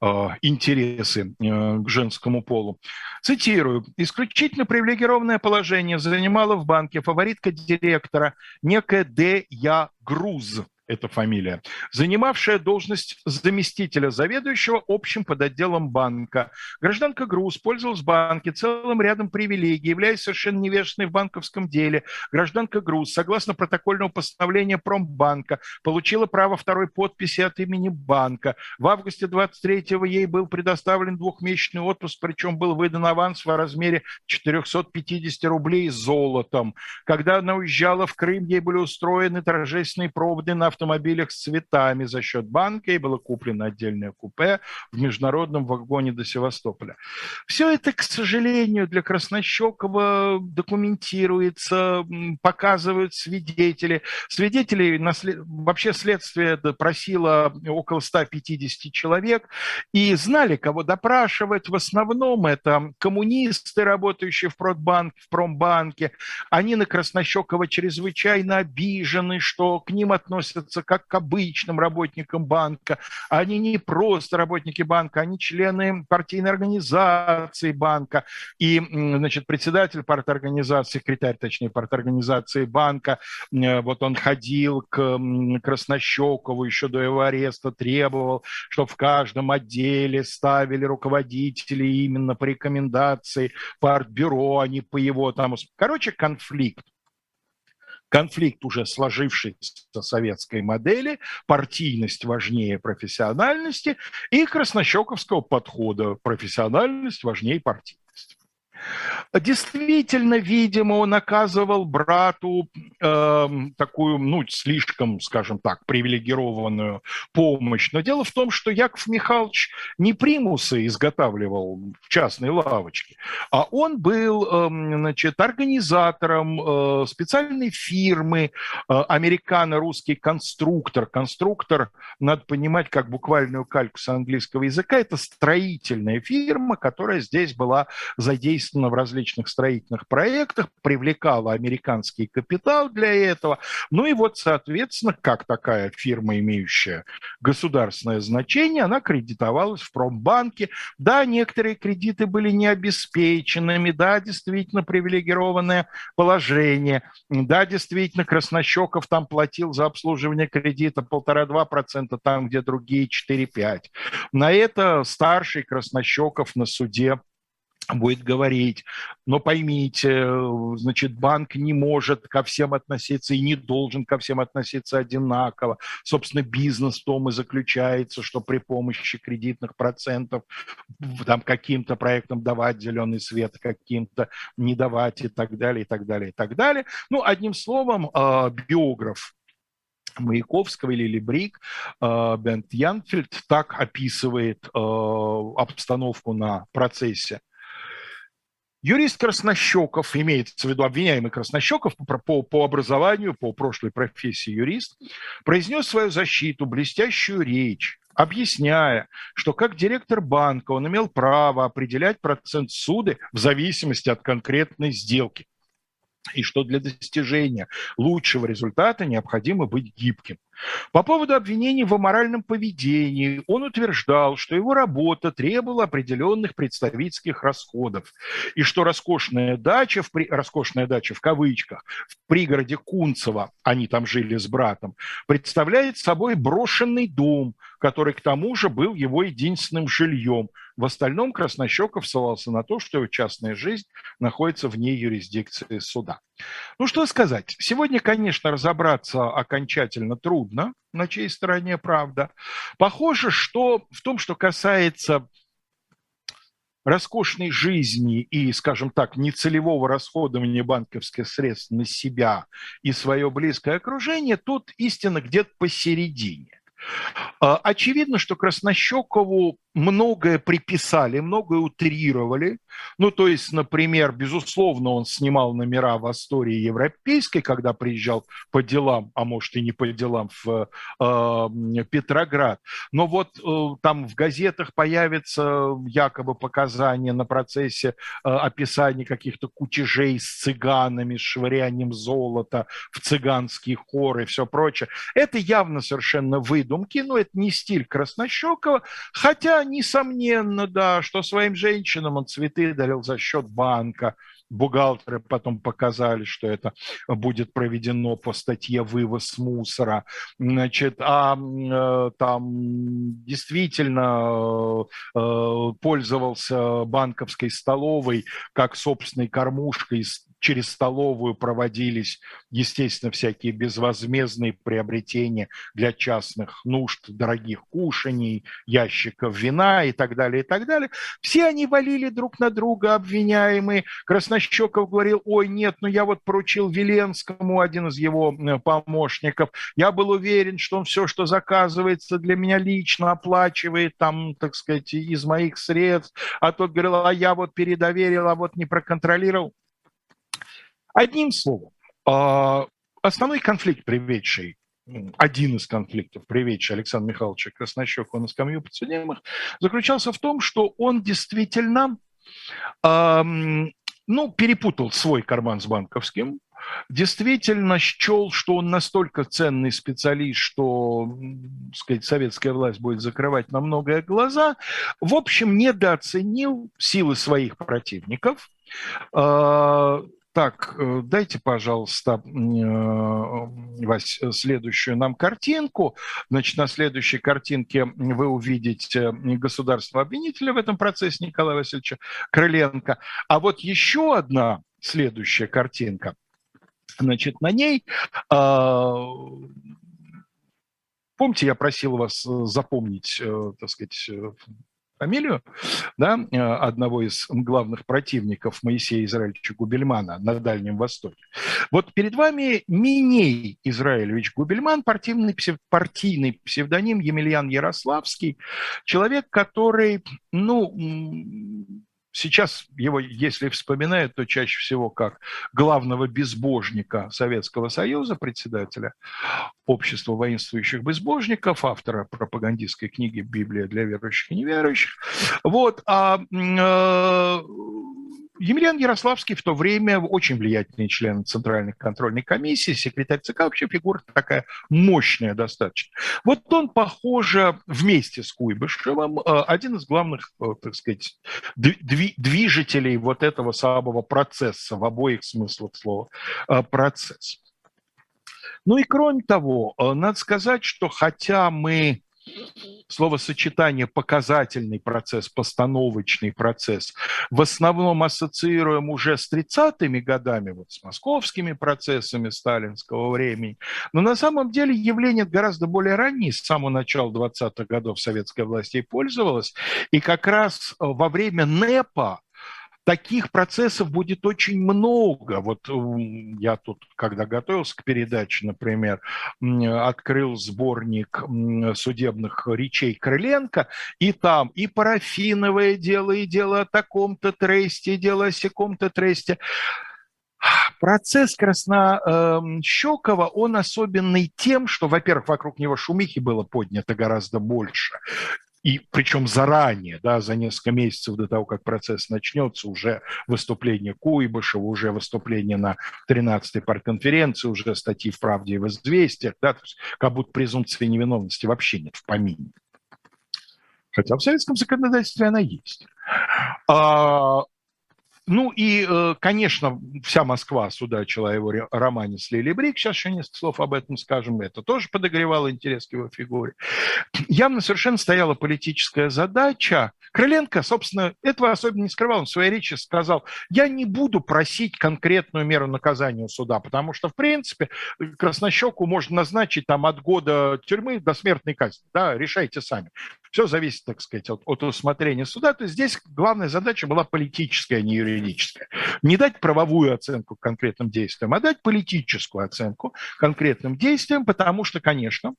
э, интересы э, к женскому полу. Цитирую. «Исключительно привилегированное положение занимала в банке фаворитка директора некая Д. Я. Груз эта фамилия, занимавшая должность заместителя заведующего общим подотделом банка. Гражданка Груз пользовалась в банке целым рядом привилегий, являясь совершенно невежественной в банковском деле. Гражданка Груз, согласно протокольному постановлению Промбанка, получила право второй подписи от имени банка. В августе 23-го ей был предоставлен двухмесячный отпуск, причем был выдан аванс в размере 450 рублей золотом. Когда она уезжала в Крым, ей были устроены торжественные проводы на автомобилях с цветами за счет банка, и было куплено отдельное купе в международном вагоне до Севастополя. Все это, к сожалению, для Краснощекова документируется, показывают свидетели. Свидетелей вообще следствие допросило около 150 человек, и знали, кого допрашивать. В основном это коммунисты, работающие в Продбанк, в Промбанке. Они на Краснощекова чрезвычайно обижены, что к ним относятся относятся как к обычным работникам банка. Они не просто работники банка, они члены партийной организации банка. И, значит, председатель парторганизации, секретарь, точнее, парторганизации банка, вот он ходил к Краснощекову еще до его ареста, требовал, чтобы в каждом отделе ставили руководителей именно по рекомендации партбюро, а не по его там... Короче, конфликт конфликт уже сложившейся советской модели, партийность важнее профессиональности и краснощековского подхода профессиональность важнее партийности. Действительно, видимо, он оказывал брату э, такую, ну, слишком, скажем так, привилегированную помощь. Но дело в том, что Яков Михайлович не примусы изготавливал в частной лавочке, а он был, э, значит, организатором э, специальной фирмы э, американо-русский конструктор. Конструктор, надо понимать, как буквальную кальку с английского языка, это строительная фирма, которая здесь была задействована задействована в различных строительных проектах, привлекала американский капитал для этого. Ну и вот, соответственно, как такая фирма, имеющая государственное значение, она кредитовалась в промбанке. Да, некоторые кредиты были необеспеченными, да, действительно привилегированное положение, да, действительно Краснощеков там платил за обслуживание кредита полтора-два процента, там, где другие 4-5. На это старший Краснощеков на суде будет говорить, но поймите, значит, банк не может ко всем относиться и не должен ко всем относиться одинаково. Собственно, бизнес в том и заключается, что при помощи кредитных процентов там каким-то проектам давать зеленый свет, каким-то не давать и так далее, и так далее, и так далее. Ну, одним словом, а, биограф Маяковского или Либрик, а, Бент Янфельд так описывает а, обстановку на процессе Юрист Краснощеков, имеется в виду обвиняемый Краснощеков по, по, по образованию, по прошлой профессии юрист, произнес свою защиту, блестящую речь, объясняя, что как директор банка он имел право определять процент суды в зависимости от конкретной сделки и что для достижения лучшего результата необходимо быть гибким. По поводу обвинений в аморальном поведении он утверждал, что его работа требовала определенных представительских расходов, и что роскошная дача, в, роскошная дача в кавычках, в пригороде Кунцево, они там жили с братом, представляет собой брошенный дом, который к тому же был его единственным жильем. В остальном Краснощеков ссылался на то, что его частная жизнь находится вне юрисдикции суда. Ну что сказать, сегодня, конечно, разобраться окончательно трудно, на чьей стороне правда. Похоже, что в том, что касается роскошной жизни и, скажем так, нецелевого расходования банковских средств на себя и свое близкое окружение, тут истина где-то посередине. А, очевидно, что Краснощекову многое приписали, многое утрировали. Ну, то есть, например, безусловно, он снимал номера в истории европейской, когда приезжал по делам, а может и не по делам, в э, Петроград. Но вот э, там в газетах появятся якобы показания на процессе э, описания каких-то кутежей с цыганами, с швырянием золота в цыганские хоры и все прочее. Это явно совершенно выдумки, но это не стиль Краснощекова, хотя несомненно, да, что своим женщинам он цветы дарил за счет банка. Бухгалтеры потом показали, что это будет проведено по статье «Вывоз мусора». Значит, а э, там действительно э, пользовался банковской столовой как собственной кормушкой через столовую проводились, естественно, всякие безвозмездные приобретения для частных нужд, дорогих кушаний, ящиков вина и так далее, и так далее. Все они валили друг на друга, обвиняемые. Краснощеков говорил, ой, нет, ну я вот поручил Веленскому, один из его э, помощников, я был уверен, что он все, что заказывается для меня лично оплачивает, там, так сказать, из моих средств. А тот говорил, а я вот передоверил, а вот не проконтролировал. Одним словом, а, основной конфликт, приведший один из конфликтов, приведший Александра Михайловича Краснощекова на скамью подсудимых, заключался в том, что он действительно ну, перепутал свой карман с банковским, действительно счел, что он настолько ценный специалист, что, сказать, советская власть будет закрывать на многое глаза, в общем, недооценил силы своих противников, а, так, э, дайте, пожалуйста, э, Вась, следующую нам картинку. Значит, на следующей картинке вы увидите государственного обвинителя в этом процессе Николая Васильевича Крыленко. А вот еще одна следующая картинка. Значит, на ней а, Помните, я просил вас запомнить, э, так сказать, фамилию, да, э, одного из главных противников Моисея Израильевича Губельмана на Дальнем Востоке. Вот перед вами Миней Израилевич Губельман, партийный, партийный псевдоним Емельян Ярославский, человек, который, ну, Сейчас его, если вспоминают, то чаще всего как главного безбожника Советского Союза, председателя Общества воинствующих безбожников, автора пропагандистской книги «Библия для верующих и неверующих». Вот, а э, Емельян Ярославский в то время очень влиятельный член Центральной контрольной комиссии, секретарь ЦК, вообще фигура такая мощная достаточно. Вот он, похоже, вместе с Куйбышевым э, один из главных, э, так сказать, движителей вот этого самого процесса в обоих смыслах слова э, процесс. Ну и кроме того, надо сказать, что хотя мы словосочетание показательный процесс, постановочный процесс, в основном ассоциируем уже с 30-ми годами, вот с московскими процессами сталинского времени. Но на самом деле явление гораздо более раннее, с самого начала 20-х годов советская власть ей пользовалась. И как раз во время НЭПа таких процессов будет очень много. Вот я тут, когда готовился к передаче, например, открыл сборник судебных речей Крыленко, и там и парафиновое дело, и дело о таком-то тресте, и дело о секом-то тресте. Процесс Краснощекова, он особенный тем, что, во-первых, вокруг него шумихи было поднято гораздо больше и причем заранее, да, за несколько месяцев до того, как процесс начнется, уже выступление Куйбышева, уже выступление на 13-й партконференции, уже статьи в «Правде» и в «Известиях», да, как будто презумпции невиновности вообще нет в помине. Хотя в советском законодательстве она есть. А, ну и, э, конечно, вся Москва судачила о его романе с Лили Брик. Сейчас еще несколько слов об этом скажем. Это тоже подогревало интерес к его фигуре. Явно совершенно стояла политическая задача. Крыленко, собственно, этого особенно не скрывал. Он в своей речи сказал, я не буду просить конкретную меру наказания у суда, потому что, в принципе, Краснощеку можно назначить там от года тюрьмы до смертной казни. Да, решайте сами. Все зависит, так сказать, от, от усмотрения суда. То есть здесь главная задача была политическая, а не юридическая. Не дать правовую оценку конкретным действиям, а дать политическую оценку конкретным действиям, потому что, конечно,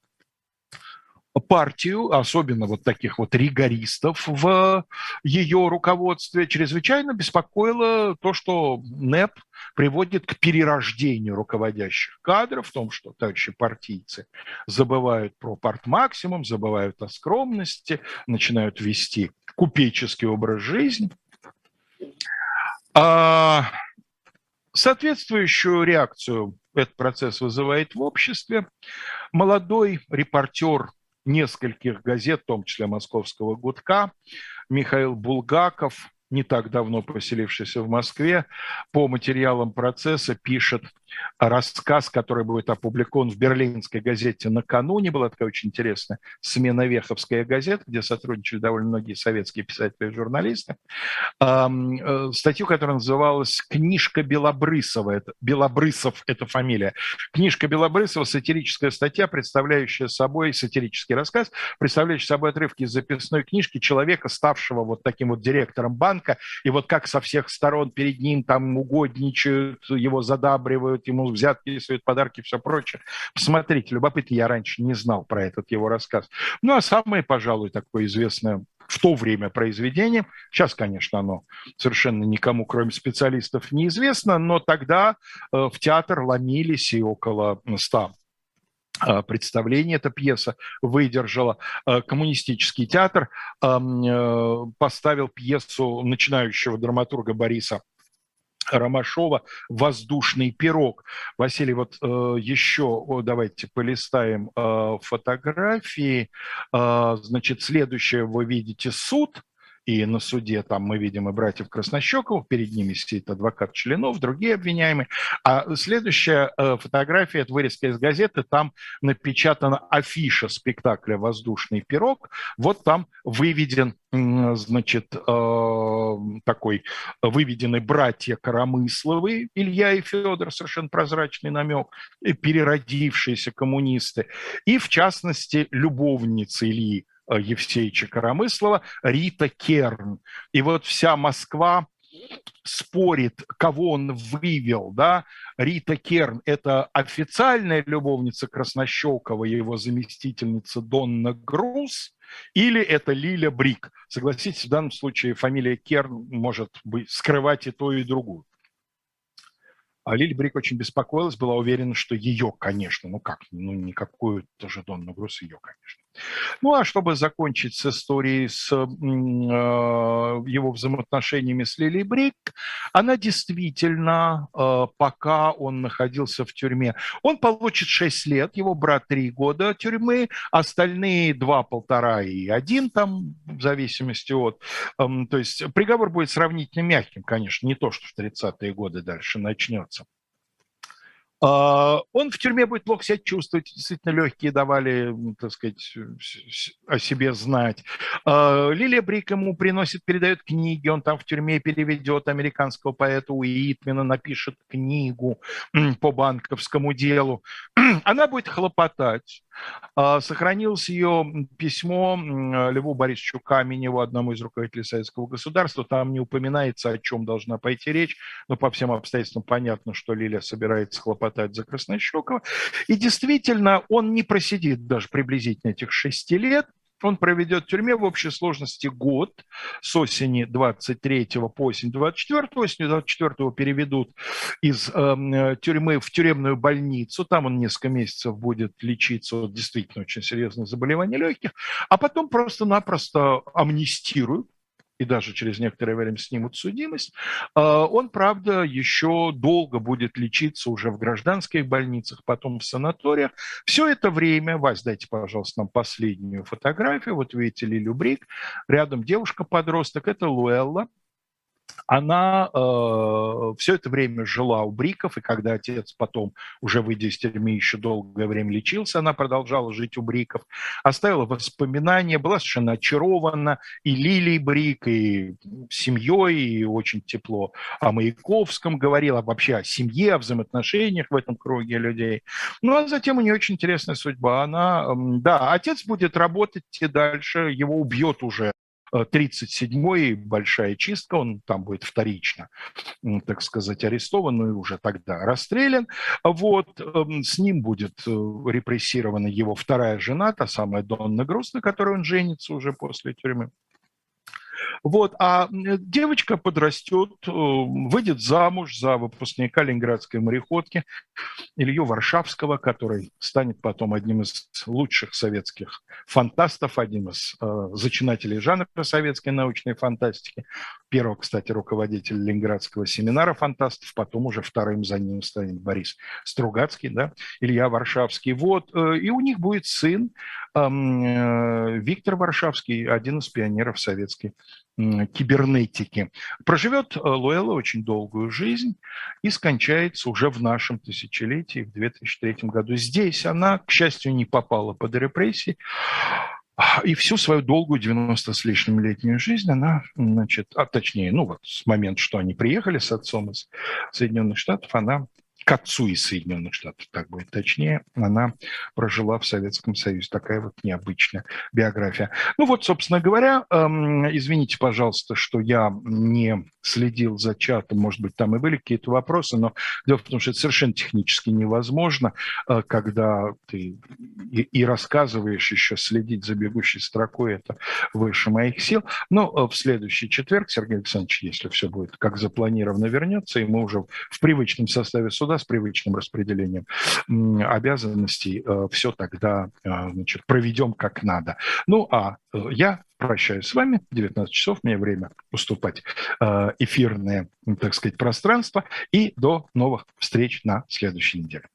партию, особенно вот таких вот ригористов в ее руководстве, чрезвычайно беспокоило то, что НЭП приводит к перерождению руководящих кадров, в том, что товарищи партийцы забывают про партмаксимум, забывают о скромности, начинают вести купеческий образ жизни. А соответствующую реакцию этот процесс вызывает в обществе. Молодой репортер нескольких газет, в том числе «Московского гудка», Михаил Булгаков, не так давно поселившийся в Москве, по материалам процесса пишет рассказ, который будет опубликован в берлинской газете накануне. Была такая очень интересная смена Веховская газета, где сотрудничали довольно многие советские писатели и журналисты. Э, статью, которая называлась «Книжка Белобрысова». Это, Белобрысов – это фамилия. Книжка Белобрысова – сатирическая статья, представляющая собой, сатирический рассказ, представляющий собой отрывки из записной книжки человека, ставшего вот таким вот директором банка, и вот как со всех сторон перед ним там угодничают, его задабривают, ему взятки, свет подарки, все прочее. Посмотрите, любопытно, я раньше не знал про этот его рассказ. Ну, а самое, пожалуй, такое известное в то время произведение. Сейчас, конечно, оно совершенно никому, кроме специалистов, неизвестно, но тогда э, в театр ломились и около ста э, представлений эта пьеса выдержала. Э, коммунистический театр поставил пьесу начинающего драматурга Бориса Ромашова «Воздушный пирог». Василий, вот э, еще давайте полистаем э, фотографии. Э, значит, следующее вы видите суд – и на суде там мы видим и братьев Краснощековых, перед ними сидит адвокат Членов, другие обвиняемые. А следующая э, фотография, это вырезка из газеты, там напечатана афиша спектакля «Воздушный пирог». Вот там выведен, значит, э, такой, выведены братья Коромысловы, Илья и Федор, совершенно прозрачный намек, переродившиеся коммунисты, и, в частности, любовница Ильи Э, Евсеевича Коромыслова, Рита Керн. И вот вся Москва спорит, кого он вывел, да, Рита Керн – это официальная любовница Краснощекова, его заместительница Донна Груз, или это Лиля Брик. Согласитесь, в данном случае фамилия Керн может быть скрывать и то, и другую. А Лили Брик очень беспокоилась, была уверена, что ее, конечно, ну как, ну никакую тоже Донну Груз ее, конечно. Ну а чтобы закончить с историей с э, его взаимоотношениями с Лили Брик, она действительно, э, пока он находился в тюрьме, он получит 6 лет, его брат 3 года тюрьмы, остальные 2, полтора и один там, в зависимости от... Э, то есть приговор будет сравнительно мягким, конечно, не то, что в 30-е годы дальше начнется. А, он в тюрьме будет плохо себя чувствовать, действительно легкие давали, так сказать, о себе знать. А, Лилия Брик ему приносит, передает книги, он там в тюрьме переведет американского поэта Уитмена, напишет книгу по банковскому делу. Она будет хлопотать, сохранилось ее письмо Льву Борисовичу Каменеву, одному из руководителей советского государства. Там не упоминается, о чем должна пойти речь, но по всем обстоятельствам понятно, что Лилия собирается хлопотать за Краснощекова. И действительно, он не просидит даже приблизительно этих шести лет, он проведет в тюрьме в общей сложности год с осени 23 по осень 24. Осенью 24 переведут из э, тюрьмы в тюремную больницу. Там он несколько месяцев будет лечиться от действительно очень серьезных заболеваний легких. А потом просто-напросто амнистируют и даже через некоторое время снимут судимость, а, он, правда, еще долго будет лечиться уже в гражданских больницах, потом в санаториях. Все это время, Вась, дайте, пожалуйста, нам последнюю фотографию. Вот видите Лилю Брик, рядом девушка-подросток, это Луэлла, она э, все это время жила у Бриков, и когда отец потом, уже выйдя из тюрьмы, еще долгое время лечился, она продолжала жить у Бриков, оставила воспоминания, была совершенно очарована и Лилией Брик, и семьей, и очень тепло о Маяковском говорила, вообще о семье, о взаимоотношениях в этом круге людей. Ну, а затем у нее очень интересная судьба. Она, да, отец будет работать и дальше, его убьет уже 37-й большая чистка, он там будет вторично, так сказать, арестован, ну и уже тогда расстрелян. Вот, эм, с ним будет э, репрессирована его вторая жена, та самая Донна Груз, на которой он женится уже после тюрьмы. Вот, а девочка подрастет, э, выйдет замуж за выпускника Ленинградской мореходки Илью Варшавского, который станет потом одним из лучших советских фантастов, одним из э, зачинателей жанра советской научной фантастики. Первого, кстати, руководитель Ленинградского семинара фантастов, потом уже вторым за ним станет Борис Стругацкий, да, Илья Варшавский. Вот, э, и у них будет сын э, Виктор Варшавский, один из пионеров советской кибернетики. Проживет э, Луэлла очень долгую жизнь и скончается уже в нашем тысячелетии, в 2003 году. Здесь она, к счастью, не попала под репрессии, и всю свою долгую 90 с лишним летнюю жизнь она, значит, а точнее, ну вот с момента, что они приехали с отцом из Соединенных Штатов, она к отцу из Соединенных Штатов, так будет точнее, она прожила в Советском Союзе. Такая вот необычная биография. Ну вот, собственно говоря, эм, извините, пожалуйста, что я не следил за чатом, может быть, там и были какие-то вопросы, но дело в том, что это совершенно технически невозможно, э, когда ты и, и рассказываешь еще, следить за бегущей строкой, это выше моих сил. Но э, в следующий четверг Сергей Александрович, если все будет как запланировано, вернется, и мы уже в привычном составе суда с привычным распределением обязанностей, э, все тогда э, значит, проведем как надо. Ну, а э, я прощаюсь с вами. 19 часов, мне время уступать эфирное, так сказать, пространство. И до новых встреч на следующей неделе.